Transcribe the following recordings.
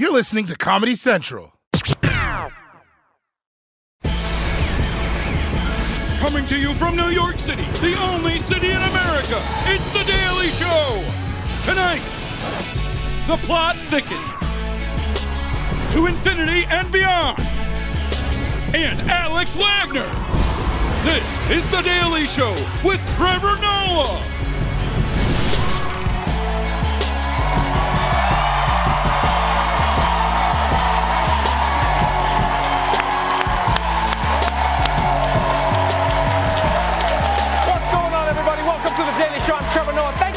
You're listening to Comedy Central. Coming to you from New York City, the only city in America, it's The Daily Show. Tonight, the plot thickens to infinity and beyond. And Alex Wagner. This is The Daily Show with Trevor Noah.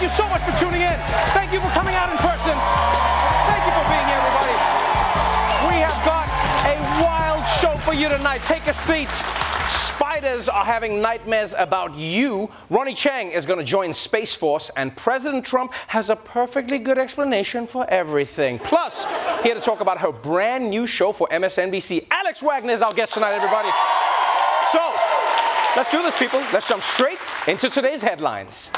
You so much for tuning in. Thank you for coming out in person. Thank you for being here, everybody. We have got a wild show for you tonight. Take a seat. Spiders are having nightmares about you. Ronny Chieng is going to join Space Force, and President Trump has a perfectly good explanation for everything. Plus, here to talk about her brand new show for MSNBC. Alex Wagner is our guest tonight, everybody. So, Let's do this, people. Let's jump straight into today's headlines.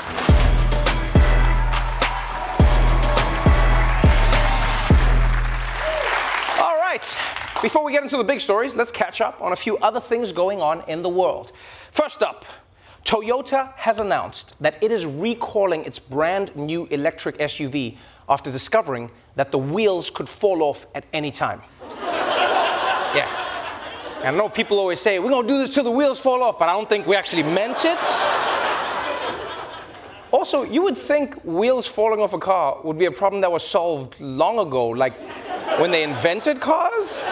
Right. Before we get into the big stories, let's catch up on a few other things going on in the world. First up, Toyota has announced that it is recalling its brand new electric SUV after discovering that the wheels could fall off at any time. yeah. And I know people always say, we're gonna do this till the wheels fall off, but I don't think we actually meant it. Also, you would think wheels falling off a car would be a problem that was solved long ago, like when they invented cars.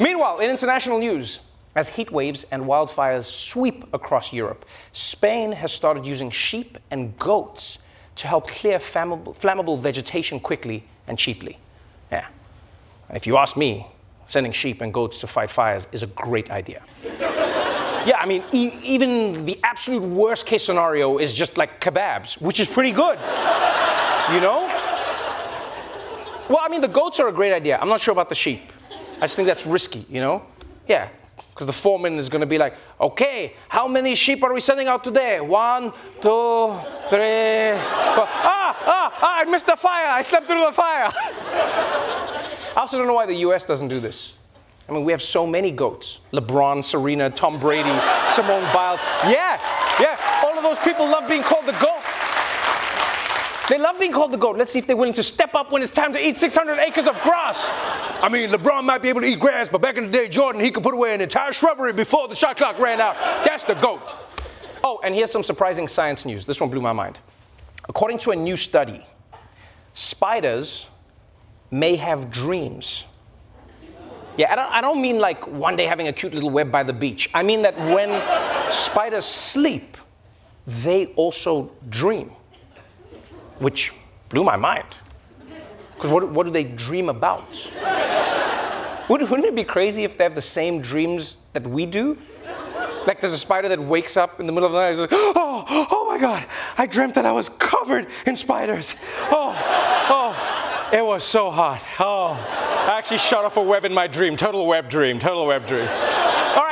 Meanwhile, in international news, as heat waves and wildfires sweep across Europe, Spain has started using sheep and goats to help clear flammable, vegetation quickly and cheaply. Yeah. And if you ask me, sending sheep and goats to fight fires is a great idea. yeah, I mean, e- even the absolute worst case scenario is just like kebabs, which is pretty good. you know? Well, I mean, the goats are a great idea. I'm not sure about the sheep. I just think that's risky, you know? Yeah, because the foreman is going to be like, okay, how many sheep are we sending out today? One, two, three, four. Ah, ah, ah, I missed the fire. I slept through the fire. I also don't know why the US doesn't do this. I mean, we have so many goats LeBron, Serena, Tom Brady, Simone Biles. Yeah, yeah, all of those people love being called the. They love being called the GOAT. Let's see if they're willing to step up when it's time to eat 600 acres of grass. I mean, LeBron might be able to eat grass, but back in the day, Jordan, he could put away an entire shrubbery before the shot clock ran out. That's the GOAT. Oh, and here's some surprising science news. This one blew my mind. According to a new study, spiders may have dreams. Yeah, I don't, I don't mean like one day having a cute little web by the beach. I mean that when spiders sleep, they also dream, which blew my mind. Because what, what do they dream about? Wouldn't, it be crazy if they have the same dreams that we do? Like there's a spider that wakes up in the middle of the night and is like, oh, oh my God, I dreamt that I was covered in spiders. Oh, oh, it was so hot. Oh, I actually shot off a web in my dream. Total web dream, total web dream.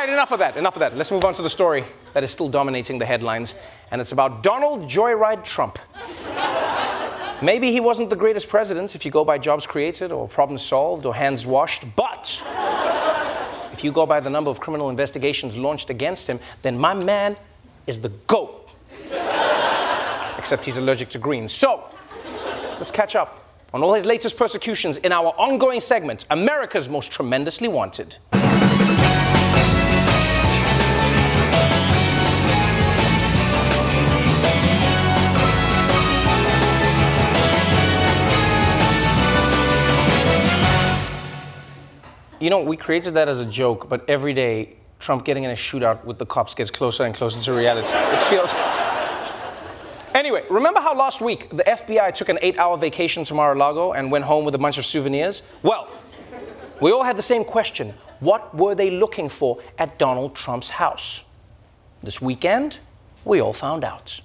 Right, enough of that, enough of that. Let's move on to the story that is still dominating the headlines, and it's about Donald Joyride Trump. Maybe he wasn't the greatest president if you go by jobs created or problems solved or hands washed, but if you go by the number of criminal investigations launched against him, then my man is the GOAT. Except he's allergic to green. So, let's catch up on all his latest persecutions in our ongoing segment, America's Most Tremendously Wanted. You know, we created that as a joke, but every day, Trump getting in a shootout with the cops gets closer and closer to reality. It feels. Anyway, remember how last week the FBI took an eight hour vacation to Mar a Lago and went home with a bunch of souvenirs? Well, we all had the same question what were they looking for at Donald Trump's house? This weekend, we all found out.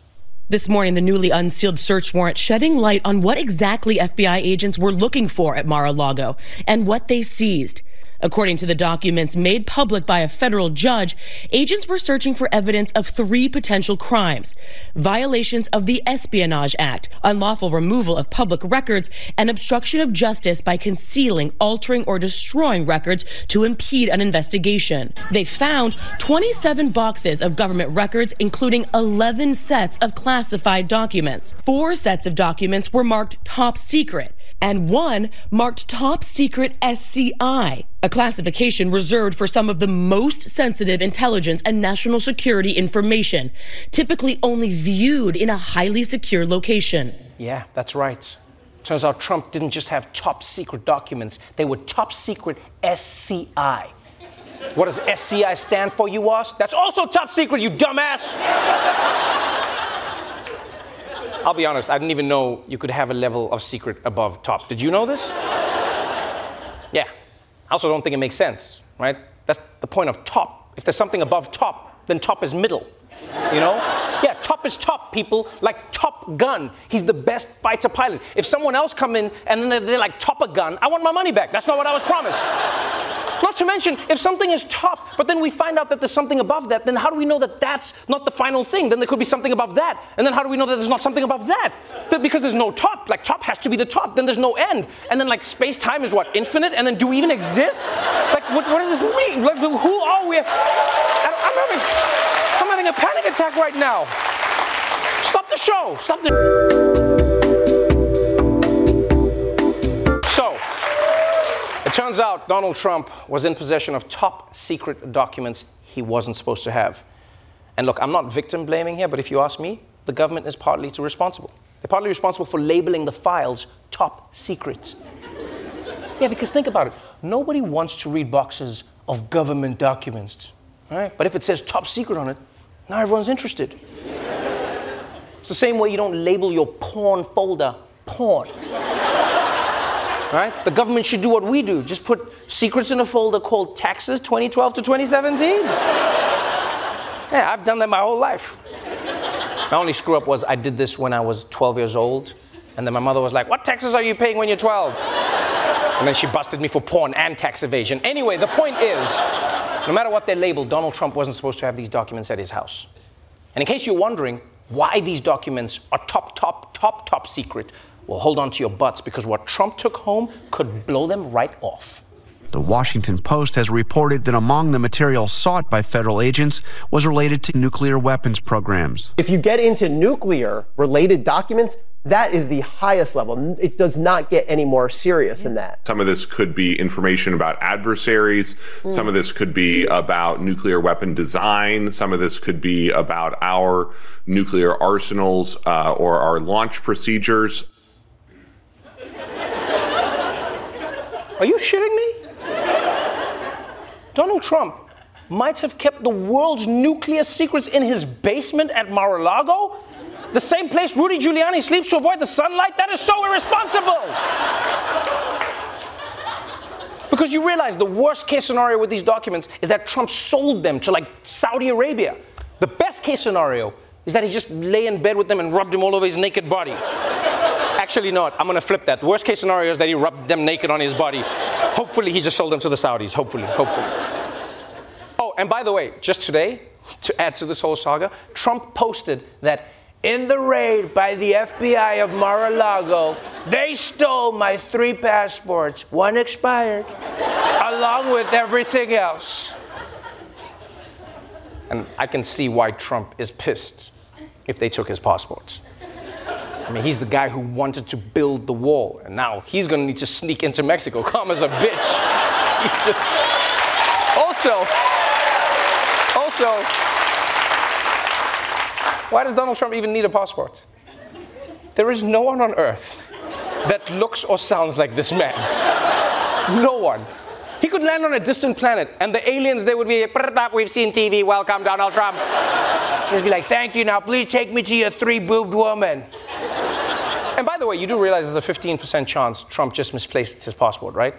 This morning, the newly unsealed search warrant shedding light on what exactly FBI agents were looking for at Mar a Lago and what they seized. According to the documents made public by a federal judge, agents were searching for evidence of three potential crimes violations of the Espionage Act, unlawful removal of public records, and obstruction of justice by concealing, altering, or destroying records to impede an investigation. They found 27 boxes of government records, including 11 sets of classified documents. Four sets of documents were marked top secret and one marked Top Secret SCI, a classification reserved for some of the most sensitive intelligence and national security information, typically only viewed in a highly secure location. Yeah, that's right. Turns out Trump didn't just have top secret documents, they were top secret SCI. What does SCI stand for, you ask? That's also top secret, you dumbass! I'll be honest, I didn't even know you could have a level of secret above top. Did you know this? Yeah. I also don't think it makes sense, right? That's the point of top. If there's something above top, then top is middle. You know? Yeah, top is top, people. Like Top Gun. He's the best fighter pilot. If someone else come in and then they're, they're like Top a Gun, I want my money back. That's not what I was promised. Not to mention, if something is top, but then we find out that there's something above that, then how do we know that that's not the final thing? Then there could be something above that. And then how do we know that there's not something above that? That because there's no top. Like, top has to be the top. Then there's no end. And then, like, space time is what? Infinite? And then do we even exist? Like, what, what does this mean? Like, who are we? I'm having, I'm having a panic attack right now. Stop the show. Stop the. Turns out Donald Trump was in possession of top secret documents he wasn't supposed to have. And look, I'm not victim blaming here, but if you ask me, the government is partly to responsible. They're partly responsible for labeling the files top secret. yeah, because think about it. Nobody wants to read boxes of government documents, right? But if it says top secret on it, now everyone's interested. it's the same way you don't label your porn folder porn. Right? The government should do what we do. Just put secrets in a folder called taxes 2012 to 2017. yeah, I've done that my whole life. My only screw up was I did this when I was 12 years old. And then my mother was like, What taxes are you paying when you're 12? And then she busted me for porn and tax evasion. Anyway, the point is no matter what they're labeled, Donald Trump wasn't supposed to have these documents at his house. And in case you're wondering why these documents are top, top, top, top secret, well, hold on to your butts because what Trump took home could blow them right off. The Washington Post has reported that among the material sought by federal agents was related to nuclear weapons programs. If you get into nuclear related documents, that is the highest level. It does not get any more serious than that. Some of this could be information about adversaries. Mm. Some of this could be about nuclear weapon design. Some of this could be about our nuclear arsenals uh, or our launch procedures. Are you shitting me? Donald Trump might have kept the world's nuclear secrets in his basement at Mar a Lago? The same place Rudy Giuliani sleeps to avoid the sunlight? That is so irresponsible! because you realize the worst case scenario with these documents is that Trump sold them to like Saudi Arabia. The best case scenario is that he just lay in bed with them and rubbed them all over his naked body. Actually, not. I'm gonna flip that. Worst case scenario is that he rubbed them naked on his body. Hopefully, he just sold them to the Saudis. Hopefully, hopefully. Oh, and by the way, just today, to add to this whole saga, Trump posted that in the raid by the FBI of Mar a Lago, they stole my three passports. One expired, along with everything else. And I can see why Trump is pissed if they took his passports. I mean, he's the guy who wanted to build the wall, and now he's gonna need to sneak into Mexico. Calm as a bitch. He's just. Also, also, why does Donald Trump even need a passport? There is no one on earth that looks or sounds like this man. No one. He could land on a distant planet, and the aliens, they would be, we've seen TV, welcome Donald Trump. He'd be like, thank you, now please take me to your three boobed woman. And by the way, you do realize there's a 15% chance Trump just misplaced his passport, right?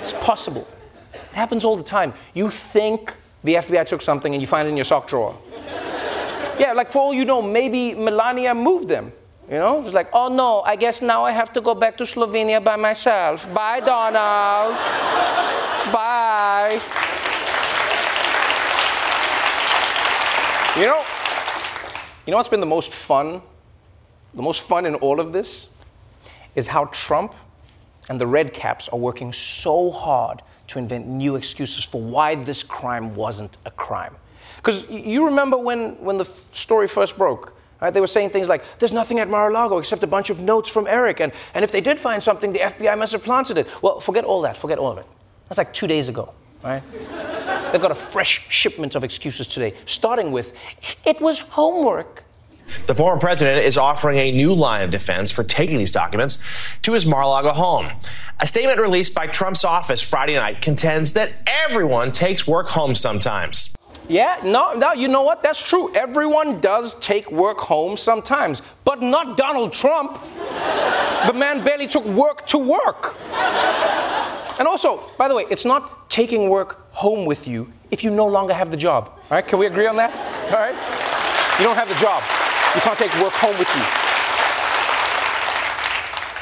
It's possible. It happens all the time. You think the FBI took something and you find it in your sock drawer. Yeah, like for all you know, maybe Melania moved them. You know, it's like, oh no, I guess now I have to go back to Slovenia by myself. Bye, Donald. Bye. You know, you know what's been the most fun? The most fun in all of this is how Trump and the Red Caps are working so hard to invent new excuses for why this crime wasn't a crime. Because you remember when, when the story first broke, right? They were saying things like, there's nothing at Mar-a-Lago except a bunch of notes from Eric, and, and if they did find something, the FBI must have planted it. Well, forget all that, forget all of it. That's like two days ago, right? They've got a fresh shipment of excuses today, starting with, it was homework. The former president is offering a new line of defense for taking these documents to his Mar-a-Lago home. A statement released by Trump's office Friday night contends that everyone takes work home sometimes. Yeah, no, no, you know what? That's true. Everyone does take work home sometimes, but not Donald Trump. the man barely took work to work. And also, by the way, it's not taking work home with you if you no longer have the job. All right, can we agree on that? All right? You don't have the job. You can't take work home with you.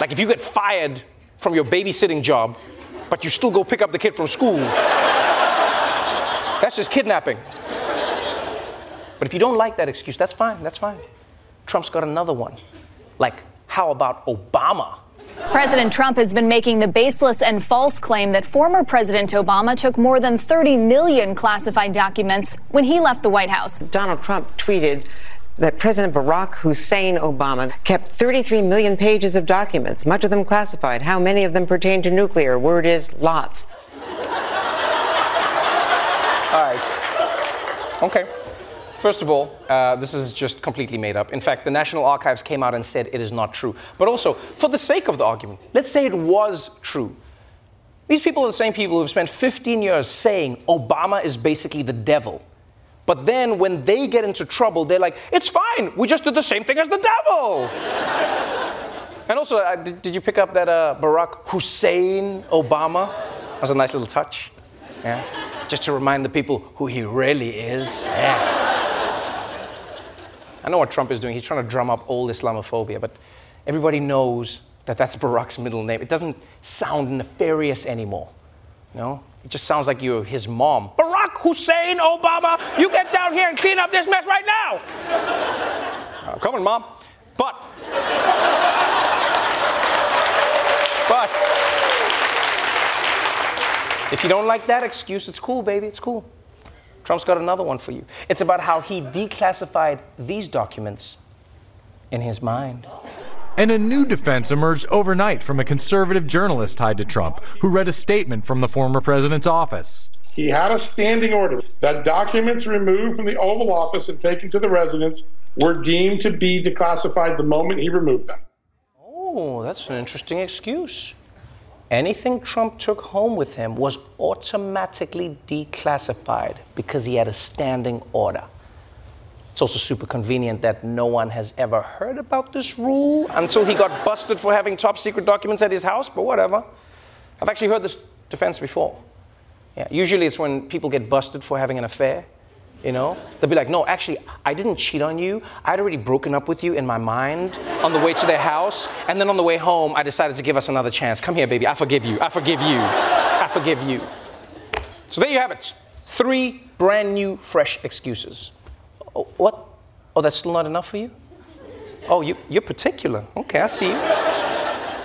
Like if you get fired from your babysitting job, but you still go pick up the kid from school, that's just kidnapping. But if you don't like that excuse, that's fine, that's fine. Trump's got another one. Like, how about Obama? President Trump has been making the baseless and false claim that former President Obama took more than 30 million classified documents when he left the White House. Donald Trump tweeted that President Barack Hussein Obama kept 33 million pages of documents, much of them classified. How many of them pertain to nuclear? Word is lots. All right. Okay. First of all, uh, this is just completely made up. In fact, the National Archives came out and said it is not true. But also, for the sake of the argument, let's say it was true. These people are the same people who've spent 15 years saying Obama is basically the devil. But then when they get into trouble, they're like, it's fine, we just did the same thing as the devil. and also, uh, did, did, you pick up that uh, Barack Hussein Obama? That was a nice little touch. Yeah? Just to remind the people who he really is. Yeah. I know what Trump is doing. He's trying to drum up old Islamophobia, but everybody knows that that's Barack's middle name. It doesn't sound nefarious anymore. You know? It just sounds like you're his mom. Barack Hussein Obama, you get down here and clean up this mess right now. uh, come on, mom. But, but, if you don't like that excuse, it's cool, baby. It's cool. Trump's got another one for you. It's about how he declassified these documents in his mind. And a new defense emerged overnight from a conservative journalist tied to Trump, who read a statement from the former president's office. He had a standing order that documents removed from the Oval Office and taken to the residence were deemed to be declassified the moment he removed them. Oh, that's an interesting excuse. Anything Trump took home with him was automatically declassified because he had a standing order. It's also super convenient that no one has ever heard about this rule until he got busted for having top secret documents at his house, but whatever. I've actually heard this defense before. Yeah, usually it's when people get busted for having an affair. You know, they'll be like, no, actually, I didn't cheat on you. I'd already broken up with you in my mind on the way to their house. And then on the way home, I decided to give us another chance. Come here, baby. I forgive you. I forgive you. I forgive you. So there you have it. Three brand new, fresh excuses. Oh, what? Oh, that's still not enough for you? Oh, you, you're particular. Okay, I see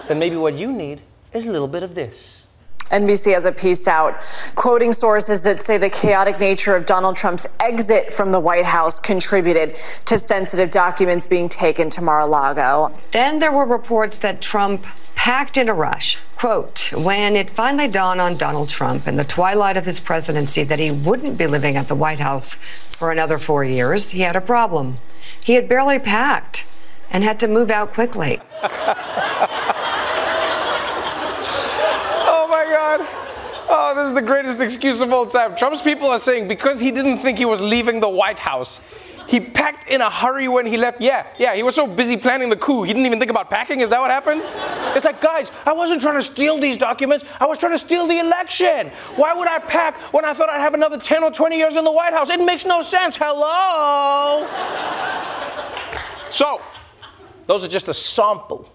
then maybe what you need is a little bit of this. NBC has a piece out quoting sources that say the chaotic nature of Donald Trump's exit from the White House contributed to sensitive documents being taken to Mar a Lago. Then there were reports that Trump packed in a rush. Quote, when it finally dawned on Donald Trump in the twilight of his presidency that he wouldn't be living at the White House for another four years, he had a problem. He had barely packed and had to move out quickly. Oh my God. Oh, this is the greatest excuse of all time. Trump's people are saying because he didn't think he was leaving the White House, he packed in a hurry when he left. Yeah, yeah, he was so busy planning the coup, he didn't even think about packing. Is that what happened? It's like, guys, I wasn't trying to steal these documents, I was trying to steal the election. Why would I pack when I thought I'd have another 10 or 20 years in the White House? It makes no sense. Hello? So, those are just a sample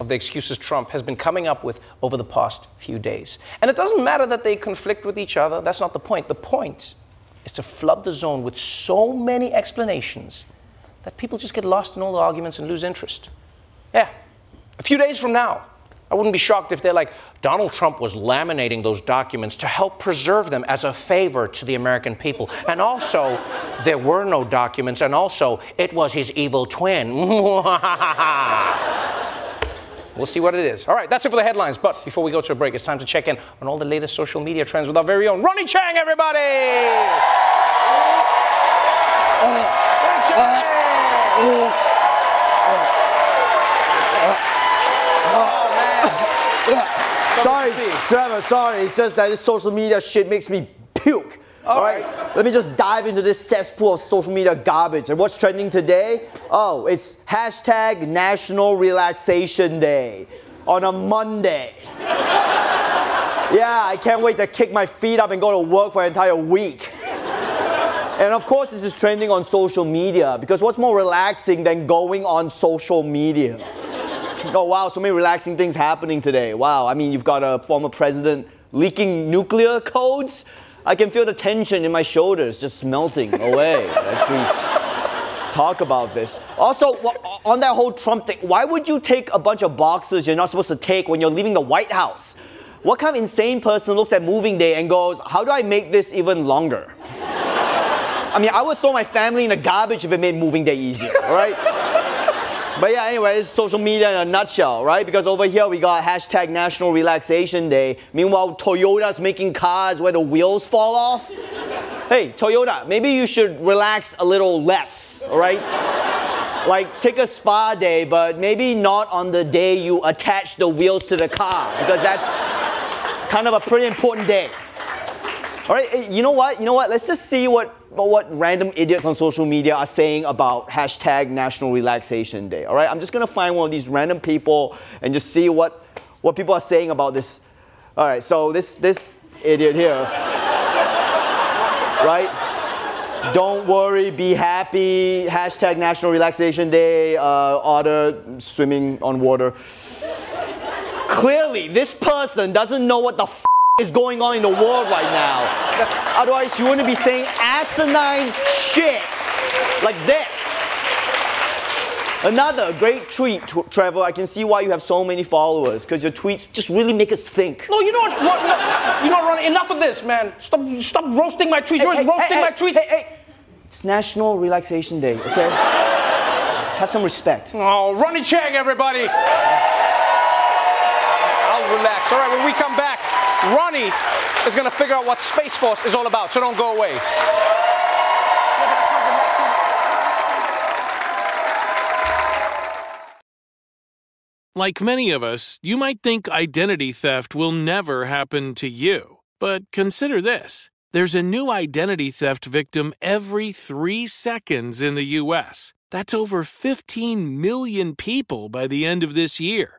of the excuses Trump has been coming up with over the past few days. And it doesn't matter that they conflict with each other, that's not the point. The point is to flood the zone with so many explanations that people just get lost in all the arguments and lose interest. Yeah, a few days from now, I wouldn't be shocked if they're like, Donald Trump was laminating those documents to help preserve them as a favor to the American people. And also, there were no documents, and also, it was his evil twin. We'll see what it is. All right, that's it for the headlines. But before we go to a break, it's time to check in on all the latest social media trends with our very own Ronny Chieng, everybody! Oh, sorry, Trevor, sorry. It's just that this social media shit makes me. All right. Let me just dive into this cesspool of social media garbage. And what's trending today? Oh, it's hashtag National Relaxation Day on a Monday. yeah, I can't wait to kick my feet up and go to work for an entire week. And of course, this is trending on social media because what's more relaxing than going on social media? oh, wow, so many relaxing things happening today. Wow, I mean, you've got a former president leaking nuclear codes. I can feel the tension in my shoulders just melting away as we talk about this. Also, on that whole Trump thing, why would you take a bunch of boxes you're not supposed to take when you're leaving the White House? What kind of insane person looks at moving day and goes, How do I make this even longer? I mean, I would throw my family in the garbage if it made moving day easier, all right? But yeah, anyway, it's social media in a nutshell, right? Because over here we got hashtag National Relaxation Day. Meanwhile, Toyota's making cars where the wheels fall off. hey, Toyota, maybe you should relax a little less, all right? like take a spa day, but maybe not on the day you attach the wheels to the car, because that's kind of a pretty important day. All right, you know what? You know what? Let's just see what what random idiots on social media are saying about hashtag National Relaxation Day. All right, I'm just gonna find one of these random people and just see what what people are saying about this. All right, so this this idiot here, right? Don't worry, be happy. Hashtag National Relaxation Day. Uh, otter swimming on water. Clearly, this person doesn't know what the. Is going on in the world right now. Otherwise, you wouldn't be saying asinine shit like this. Another great tweet, Trevor. I can see why you have so many followers because your tweets just really make us think. No, you know what? what, what you know, Ronny, enough of this, man. Stop, stop roasting my tweets. Hey, You're hey, roasting hey, my tweets. Hey, hey, it's National Relaxation Day, okay? have some respect. Oh, Ronny Chieng, everybody. I'll relax. All right, when we come back. Ronny is going to figure out what Space Force is all about, so don't go away. Like many of us, you might think identity theft will never happen to you. But consider this there's a new identity theft victim every three seconds in the U.S. That's over 15 million people by the end of this year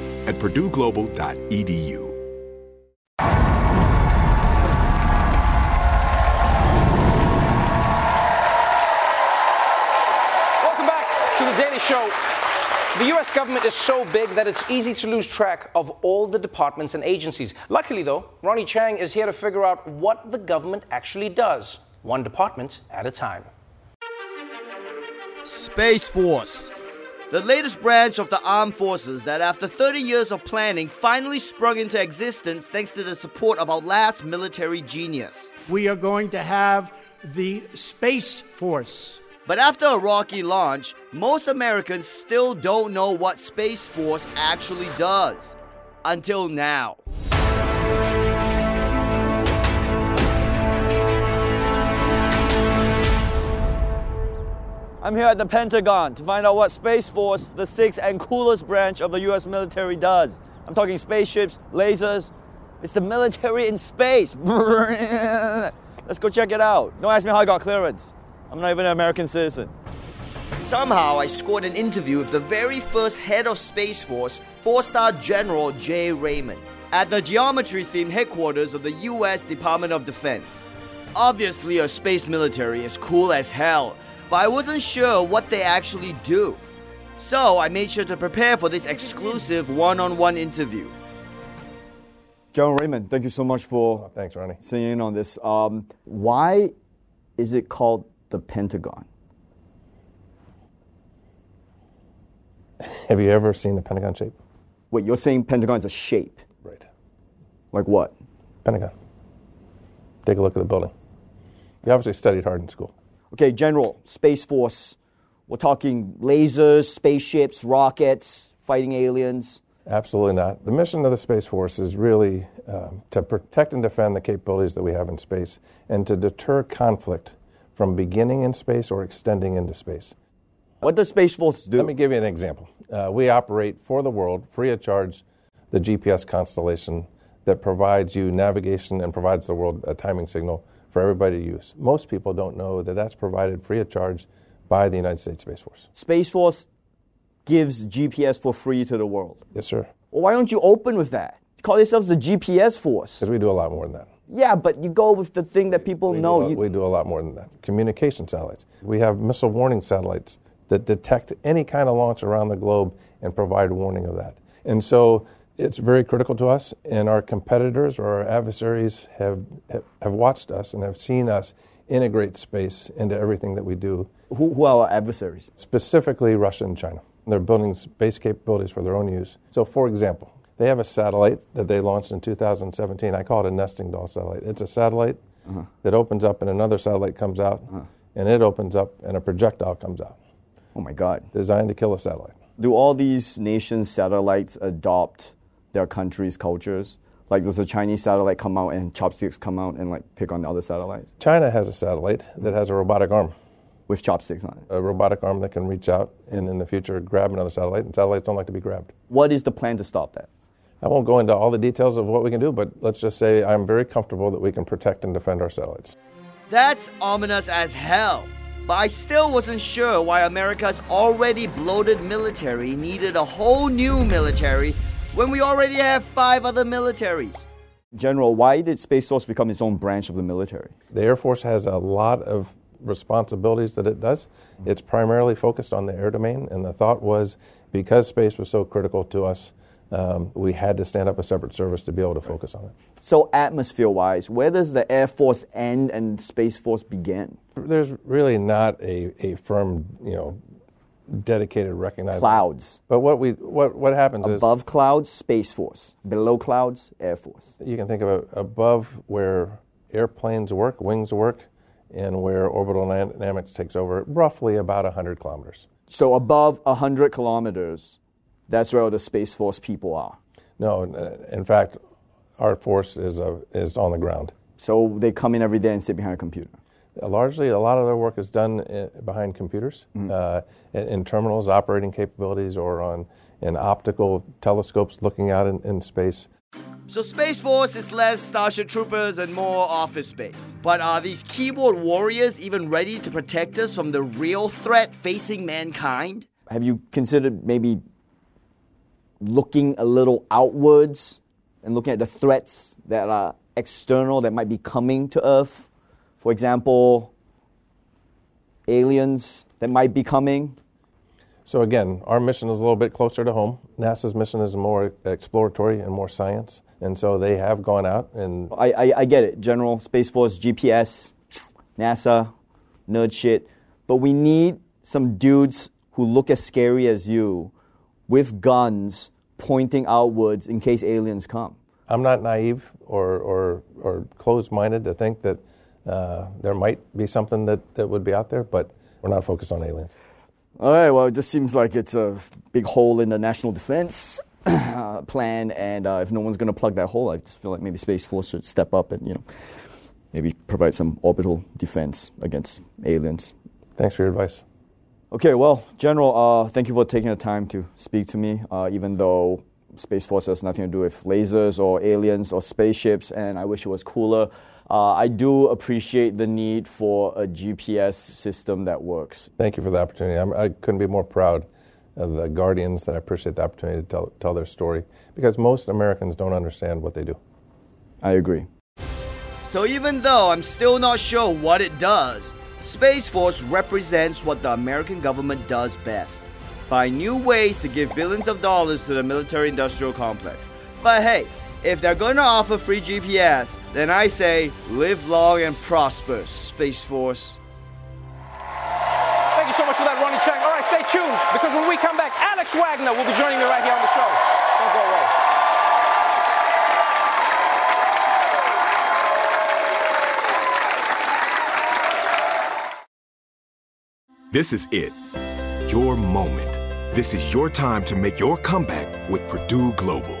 at purdueglobal.edu. Welcome back to the Daily Show. The US government is so big that it's easy to lose track of all the departments and agencies. Luckily, though, Ronny Chieng is here to figure out what the government actually does, one department at a time. Space Force. The latest branch of the armed forces that, after 30 years of planning, finally sprung into existence thanks to the support of our last military genius. We are going to have the Space Force. But after a rocky launch, most Americans still don't know what Space Force actually does. Until now. I'm here at the Pentagon to find out what Space Force, the sixth and coolest branch of the US military, does. I'm talking spaceships, lasers. It's the military in space. Let's go check it out. Don't ask me how I got clearance. I'm not even an American citizen. Somehow, I scored an interview with the very first head of Space Force, four star General Jay Raymond, at the geometry themed headquarters of the US Department of Defense. Obviously, our space military is cool as hell, but I wasn't sure what they actually do. So I made sure to prepare for this exclusive one on one interview. General Raymond, thank you so much for thanks, Ronny. sitting in on this. Um, why is it called the Pentagon? Have you ever seen the Pentagon shape? Wait, you're saying Pentagon is a shape? Right. Like what? Pentagon. Take a look at the building. You obviously studied hard in school. Okay, General, Space Force. We're talking lasers, spaceships, rockets, fighting aliens. Absolutely not. The mission of the Space Force is really um, to protect and defend the capabilities that we have in space and to deter conflict from beginning in space or extending into space. What does Space Force do? Let me give you an example. Uh, we operate for the world, free of charge, the GPS constellation that provides you navigation and provides the world a timing signal for everybody to use. Most people don't know that that's provided free of charge by the United States Space Force. Space Force gives GPS for free to the world. Yes, sir. Well, why don't you open with that? Call yourselves the GPS Force. Because we do a lot more than that. Yeah, but you go with the thing that people we know. Do a, You- we do a lot more than that. Communication satellites. We have missile warning satellites that detect any kind of launch around the globe and provide warning of that. And so it's very critical to us, and our competitors or our adversaries have, have, watched us and have seen us integrate space into everything that we do. Who, who are our adversaries? Specifically, Russia and China. They're building space capabilities for their own use. So, for example, they have a satellite that they launched in 2017. I call it a nesting doll satellite. It's a satellite Uh-huh. that opens up and another satellite comes out, and it opens up and a projectile comes out. Oh my God. Designed to kill a satellite. Do all these nations' satellites adopt their country's cultures? Like, does a Chinese satellite come out and chopsticks come out and like pick on the other satellites China has a satellite that has a robotic arm. with chopsticks on it? A robotic arm that can reach out and in the future grab another satellite, and satellites don't like to be grabbed. What is the plan to stop that? I won't go into all the details of what we can do, but let's just say I'm very comfortable that we can protect and defend our satellites. That's ominous as hell. But I still wasn't sure why America's already bloated military needed a whole new military when we already have five other militaries. General, why did Space Force become its own branch of the military? The Air Force has a lot of responsibilities that it does. It's primarily focused on the air domain, and the thought was because space was so critical to us, um, we had to stand up a separate service to be able to focus on it. So, atmosphere wise, where does the Air Force end and Space Force begin? There's really not a, a firm, you know, dedicated recognized clouds. But what we what what happens above is above clouds, Space Force. Below clouds, Air Force. You can think of it above where airplanes work, wings work, and where orbital dynamics takes over, roughly about 100 kilometers. So above 100 kilometers, that's where the Space Force people are. No, in fact, our force is uh, is on the ground. So they come in every day and sit behind a computer. Largely, a lot of their work is done in, behind computers, mm-hmm. uh, in, in, terminals, operating capabilities, or on in optical telescopes looking out in, in space. So Space Force is less Starship Troopers and more office space. But are these keyboard warriors even ready to protect us from the real threat facing mankind? Have you considered maybe looking a little outwards and looking at the threats that are external that might be coming to Earth? For example, aliens that might be coming. So, again, our mission is a little bit closer to home. NASA's mission is more exploratory and more science. And so they have gone out and. I, I, I get it. General, Space Force, GPS, NASA, nerd shit. But we need some dudes who look as scary as you with guns pointing outwards in case aliens come. I'm not naive or, or, or closed minded to think that uh, there might be something that, that would be out there, but we're not focused on aliens. All right, well, it just seems like it's a big hole in the national defense uh, plan, and uh, if no one's going to plug that hole, I just feel like maybe Space Force should step up and, you know, maybe provide some orbital defense against aliens. Thanks for your advice. Okay, well, General, uh, thank you for taking the time to speak to me, uh, even though Space Force has nothing to do with lasers or aliens or spaceships, and I wish it was cooler. Uh, I do appreciate the need for a GPS system that works. Thank you for the opportunity. I'm, I could not be more proud of the Guardians that I appreciate the opportunity to tell, tell their story because most Americans don't understand what they do. I agree. So even though I'm still not sure what it does, Space Force represents what the American government does best. Find new ways to give billions of dollars to the military industrial complex. But hey, if they're going to offer free GPS, then I say live long and prosper, Space Force. Thank you so much for that, Ronny Chieng. All right, stay tuned because when we come back, Alex Wagner will be joining me right here on the show. Don't go away. This is it. Your moment. This is your time to make your comeback with Purdue Global.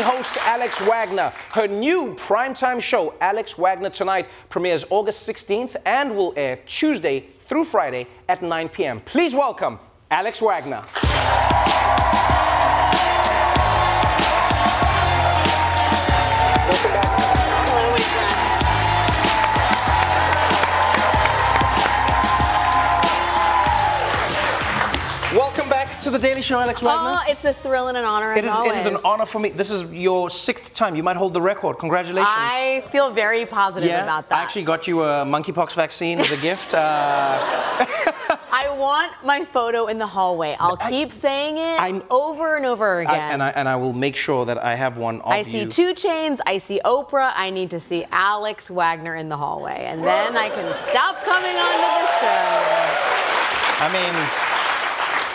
Host Alex Wagner. Her new primetime show, Alex Wagner Tonight, premieres August 16th and will air Tuesday through Friday at 9 p.m. Please welcome Alex Wagner. To the Daily Show, Alex Wagner. Oh, it's a thrill and an honor as It is, it is an honor for me. This is your sixth time. You might hold the record. Congratulations. I feel very positive yeah, about that. I actually got you a monkeypox vaccine as a gift. Uh, I want my photo in the hallway. I'll keep saying it I'm, over and over I- again. and, I, and I will make sure that I have one of I you. see 2 Chainz. I see Oprah. I need to see Alex Wagner in the hallway, and then I can stop coming onto the show. I mean,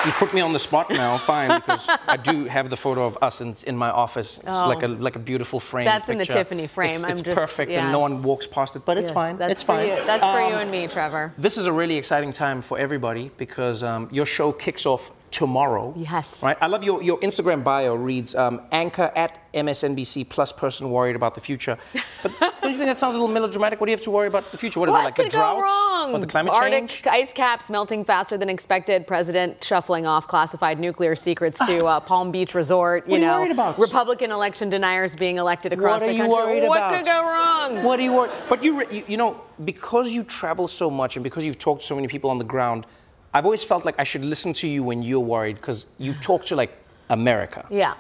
you put me on the spot now, fine, because I do have the photo of us in, in my office. It's Oh. like a like a beautiful frame. That's in the. Tiffany frame. It's, I'm it's just- perfect, and no one walks past it, but it's Yes, fine. That's it's for fine. You. That's for you Um, and me, Trevor. This is a really exciting time for everybody because um, your show kicks off tomorrow. Yes. Right. I love your, your Instagram bio reads um, anchor at MSNBC plus person worried about the future. But don't you think that sounds a little melodramatic? What do you have to worry about the future? What, What there, like the could go droughts wrong? or the climate Arctic change? ice caps melting faster than expected. President shuffling off classified nuclear secrets to uh, Palm Beach Resort. You What are you know, worried about? Republican election deniers being elected across what are the you country. worried what about? could go wrong? What are you worried? But you, you, you know, because you travel so much and because you've talked to so many people on the ground, I've always felt like I should listen to you when you're worried because you talk to like America. Yeah.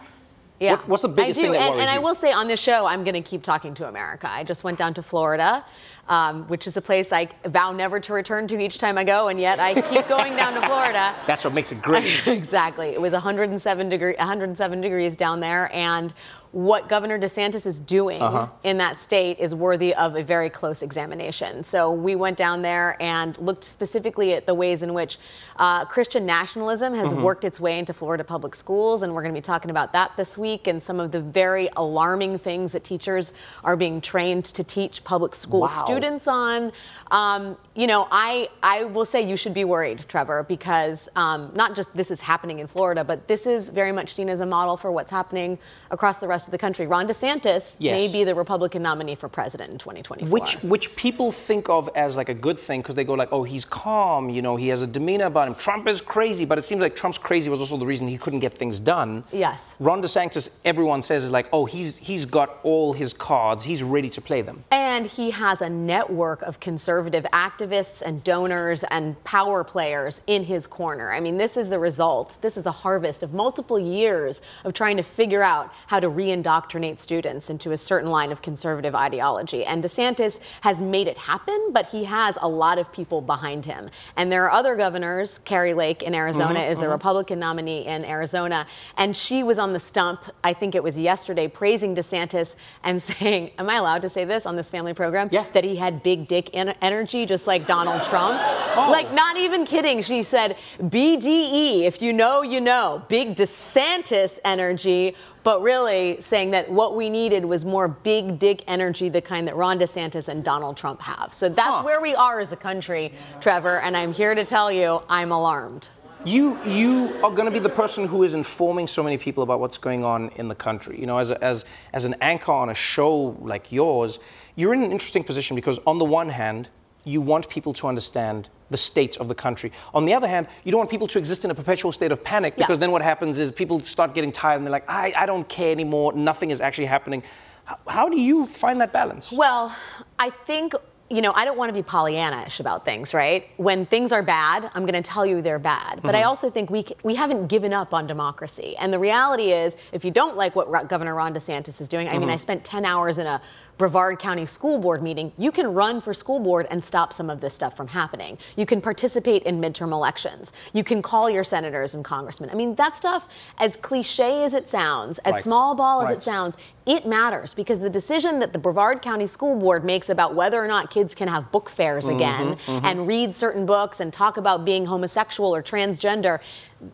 Yeah. What- what's the biggest I do. thing that and, worries and I you? will say on this show, I'm going to keep talking to America. I just went down to Florida, um, which is a place I vow never to return to each time I go, and yet I keep going down to Florida. That's what makes it great. exactly. It was 107 degree, 107 degrees down there, and what Governor DeSantis is doing Uh-huh. in that state is worthy of a very close examination. So we went down there and looked specifically at the ways in which uh, Christian nationalism has Mhm. worked its way into Florida public schools, and we're going to be talking about that this week and some of the very alarming things that teachers are being trained to teach public school Wow. students on. Um, you know, I I will say you should be worried, Trevor, because um, not just this is happening in Florida, but this is very much seen as a model for what's happening across the rest of the country. Ron DeSantis Yes. may be the Republican nominee for president in 2024. Which which people think of as like a good thing because they go like, oh, he's calm, you know, he has a demeanor about him. Trump is crazy, but it seems like Trump's crazy was also the reason he couldn't get things done. Yes. Ron DeSantis, everyone says is like, oh, he's he's got all his cards, he's ready to play them. And he has a network of conservative activists and donors and power players in his corner. I mean, this is the result. This is a harvest of multiple years of trying to figure out how to re-indoctrinate students into a certain line of conservative ideology. And DeSantis has made it happen, but he has a lot of people behind him. And there are other governors. Kari Lake in Arizona Mhm, is the mhm. Republican nominee in Arizona, and she was on the stump. I think it was yesterday, praising DeSantis and saying, "Am I allowed to say this on this family program? Yeah. That he had big dick en- energy, just like Donald Trump. Oh. Like, not even kidding. She said, BDE. If you know, you know. Big DeSantis energy." But really saying that what we needed was more big dick energy, the kind that Ron DeSantis and Donald Trump have. So that's where we are as a country, Trevor. And I'm here to tell you, I'm alarmed. You you are going to be the person who is informing so many people about what's going on in the country. You know, as a, as as an anchor on a show like yours, you're in an interesting position because on the one hand, you want people to understand the state of the country. On the other hand, you don't want people to exist in a perpetual state of panic Yeah. because then what happens is people start getting tired and they're like, I, I don't care anymore. Nothing is actually happening. How, how do you find that balance? Well, I think, you know, I don't want to be Pollyanna-ish about things, right? When things are bad, I'm going to tell you they're bad. But I Mhm. also think we, we haven't given up on democracy. And the reality is, if you don't like what Governor Ron DeSantis is doing, I mean, Mhm. I spent 10 hours in a Brevard County School Board meeting. You can run for school board and stop some of this stuff from happening. You can participate in midterm elections. You can call your senators and congressmen. I mean, that stuff, as cliche as it sounds, as Right. small ball as Right. it sounds, it matters because the decision that the Brevard County School Board makes about whether or not kids can have book fairs Mhm, again mhm. and read certain books and talk about being homosexual or transgender.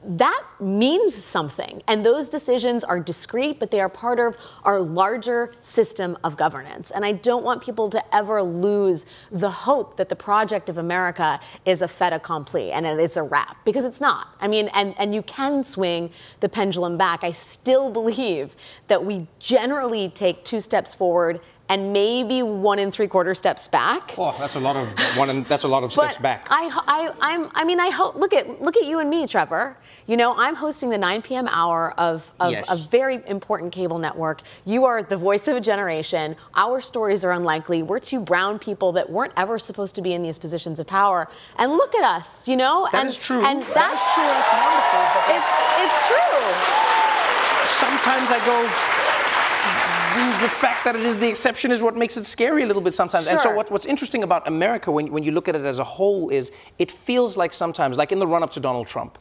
That means something. And those decisions are discrete, but they are part of our larger system of governance. And I don't want people to ever lose the hope that the project of America is a fait accompli and it's a wrap, because it's not. I mean, and, and you can swing the pendulum back. I still believe that we generally take two steps forward and maybe one and three quarter steps back. Oh, that's a lot of one. And that's a lot of steps back. I, I, I'm, I mean, I hope. Look at, look at you and me, Trevor. You know, I'm hosting the 9 p.m. hour of, of Yes. a very important cable network. You are the voice of a generation. Our stories are unlikely. We're two brown people that weren't ever supposed to be in these positions of power. And look at us, you know. That and, is true. And that's is true. It's wonderful. It's, it's true. sometimes I go. The- fact that it is the exception is what makes it scary a little bit sometimes. And so, what, what's interesting about America when, when you look at it as a whole is it feels like sometimes, like in the run up to Donald Trump,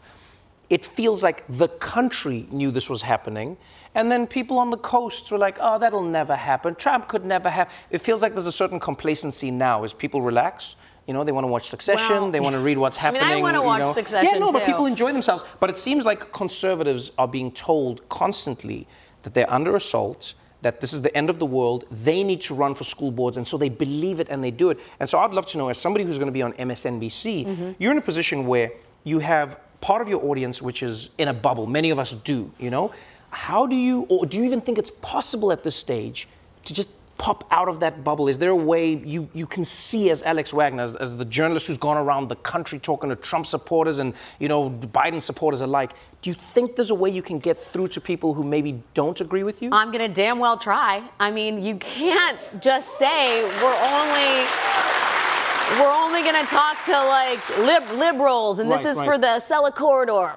it feels like the country knew this was happening. And then people on the coast were like, oh, that'll never happen. Trump could never have. It feels like there's a certain complacency now as people relax. You know, they want to watch Succession. Well, they want to read what's I mean, happening. I wanna watch know. Succession, Yeah, no, but too. people enjoy themselves. But it seems like conservatives are being told constantly that they're under assault, that this is the end of the world. They need to run for school boards, and so they believe it and they do it. And so I'd love to know, as somebody who's going to be on MSNBC, Mm-hmm. you're in a position where you have part of your audience which is in a bubble. Many of us do, you know. How do you, or do you even think it's possible at this stage to just pop out of that bubble? Is there a way you, you can see as Alex Wagner, as, as the journalist who's gone around the country talking to Trump supporters and you know Biden supporters alike? Do you think there's a way you can get through to people who maybe don't agree with you? I'm gonna damn well try. I mean, you can't just say we're only we're only gonna talk to like lib- liberals, and this is right. for the Acela corridor.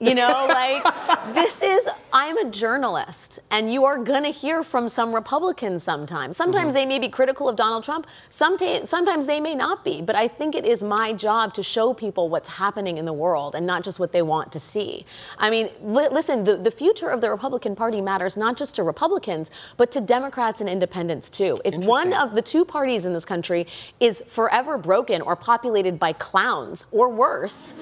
You know, like this is. I'm a journalist, and you are gonna hear from some Republicans sometimes. Sometimes Mhm. they may be critical of Donald Trump. Sometimes, sometimes they may not be. But I think it is my job to show people what's happening in the world, and not just what they want to see. I mean, li- listen, the, the future of the Republican Party matters not just to Republicans, but to Democrats and independents too. If one of the two parties in this country is forever broken or populated by clowns or worse,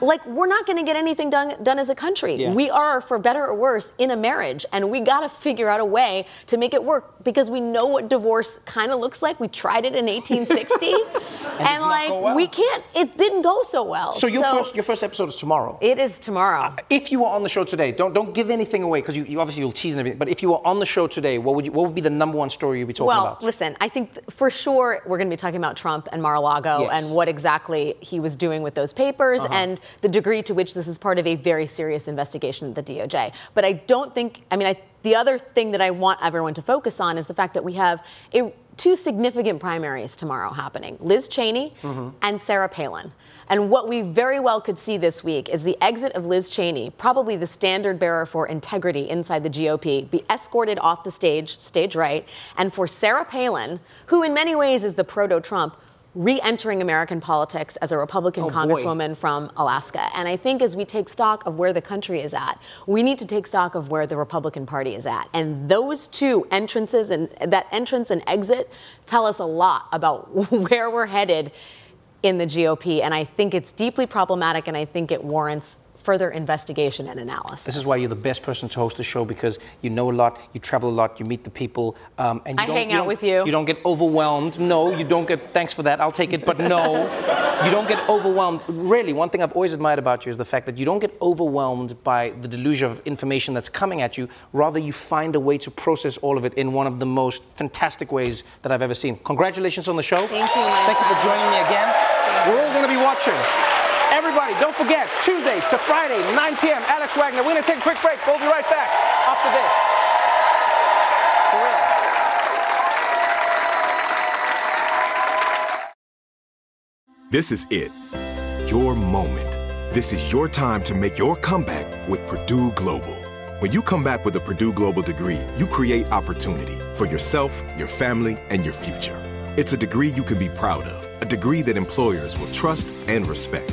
like we're not going to get anything done done as a country. Yeah. We are, for better or worse, in a marriage, and we got to figure out a way to make it work because we know what divorce kind of looks like. We tried it in 1860, and, like well. we can't. It didn't go so well. So your first your first episode is tomorrow. It is tomorrow. If you were on the show today, don't don't give anything away because you, you obviously you'll tease and everything. But if you were on the show today, what would you, what would be the number one story you'd be talking well, about? listen, I think th- for sure we're going to be talking about Trump and Mar-a-Lago Yes. and what exactly he was doing with those papers Uh-huh. and the degree to which this is part of a very serious investigation at the DOJ. But I don't think, I mean, I, the other thing that I want everyone to focus on is the fact that we have a, two significant primaries tomorrow happening Liz Cheney mm-hmm. and Sarah Palin. And what we very well could see this week is the exit of Liz Cheney, probably the standard bearer for integrity inside the GOP, be escorted off the stage, stage right, and for Sarah Palin, who in many ways is the proto Trump, re entering American politics as a Republican Oh, boy. congresswoman from Alaska. And I think as we take stock of where the country is at, we need to take stock of where the Republican Party is at. And those two entrances and that entrance and exit tell us a lot about where we're headed in the GOP. And I think it's deeply problematic and I think it warrants further investigation and analysis. This is why you're the best person to host the show because you know a lot, you travel a lot, you meet the people, um, and you I don't, hang you out don't- with you. You don't get overwhelmed. No, you don't get. Thanks for that. I'll take it. But no, you don't get overwhelmed. Really, one thing I've always admired about you is the fact that you don't get overwhelmed by the deluge of information that's coming at you. Rather, you find a way to process all of it in one of the most fantastic ways that I've ever seen. Congratulations on the show. Thank you. Thank you for joining me again. We're all going to be watching. Everybody, don't forget, Tuesday to Friday, 9 p.m., Alex Wagner. We're going to take a quick break. We'll be right back after this. This is it. Your moment. This is your time to make your comeback with Purdue Global. When you come back with a Purdue Global degree, you create opportunity for yourself, your family, and your future. It's a degree you can be proud of, a degree that employers will trust and respect.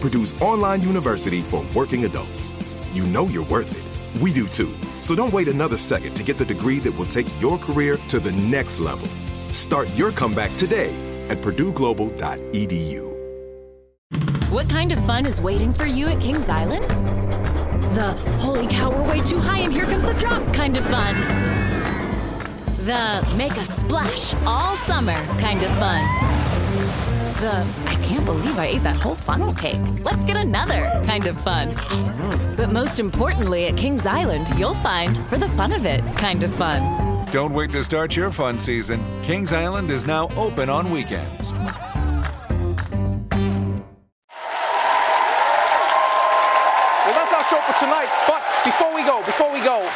Purdue's online university for working adults. You know you're worth it. We do too. So don't wait another second to get the degree that will take your career to the next level. Start your comeback today at purdueglobal.edu. What kind of fun is waiting for you at Kings Island? The holy cow, we're way too high and here comes the drop kind of fun. The make a splash all summer kind of fun. The I can't believe I ate that whole funnel cake. Let's get another kind of fun. But most importantly, at Kings Island, you'll find for the fun of it kind of fun. Don't wait to start your fun season. Kings Island is now open on weekends. Well, that's our show for tonight. But before we go, before we go,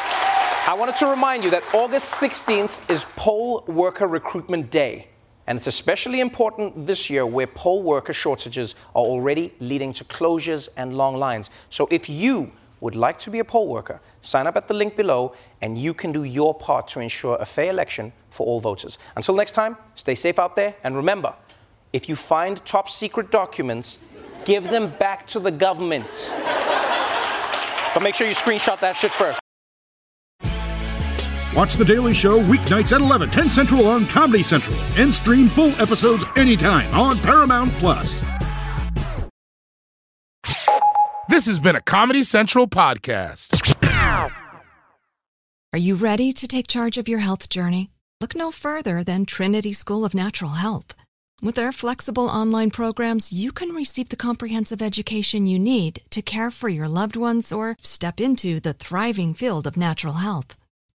I wanted to remind you that August 16th is Poll Worker Recruitment Day. And it's especially important this year where poll worker shortages are already leading to closures and long lines. So if you would like to be a poll worker, sign up at the link below and you can do your part to ensure a fair election for all voters. Until next time, stay safe out there and remember, if you find top secret documents, give them back to the government. But make sure you screenshot that shit first. Watch The Daily Show weeknights at 11, 10 Central on Comedy Central, and stream full episodes anytime on Paramount Plus. This has been a Comedy Central podcast. Are you ready to take charge of your health journey? Look no further than Trinity School of Natural Health. With their flexible online programs, you can receive the comprehensive education you need to care for your loved ones or step into the thriving field of natural health.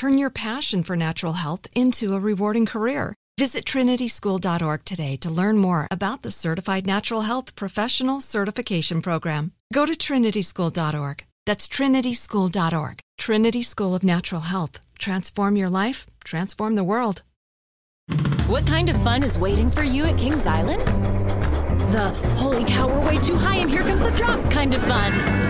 Turn your passion for natural health into a rewarding career. Visit trinityschool.org today to learn more about the Certified Natural Health Professional Certification Program. Go to trinityschool.org. That's trinityschool.org. Trinity School of Natural Health. Transform your life, transform the world. What kind of fun is waiting for you at Kings Island? The holy cow, we're way too high and here comes the drop kind of fun.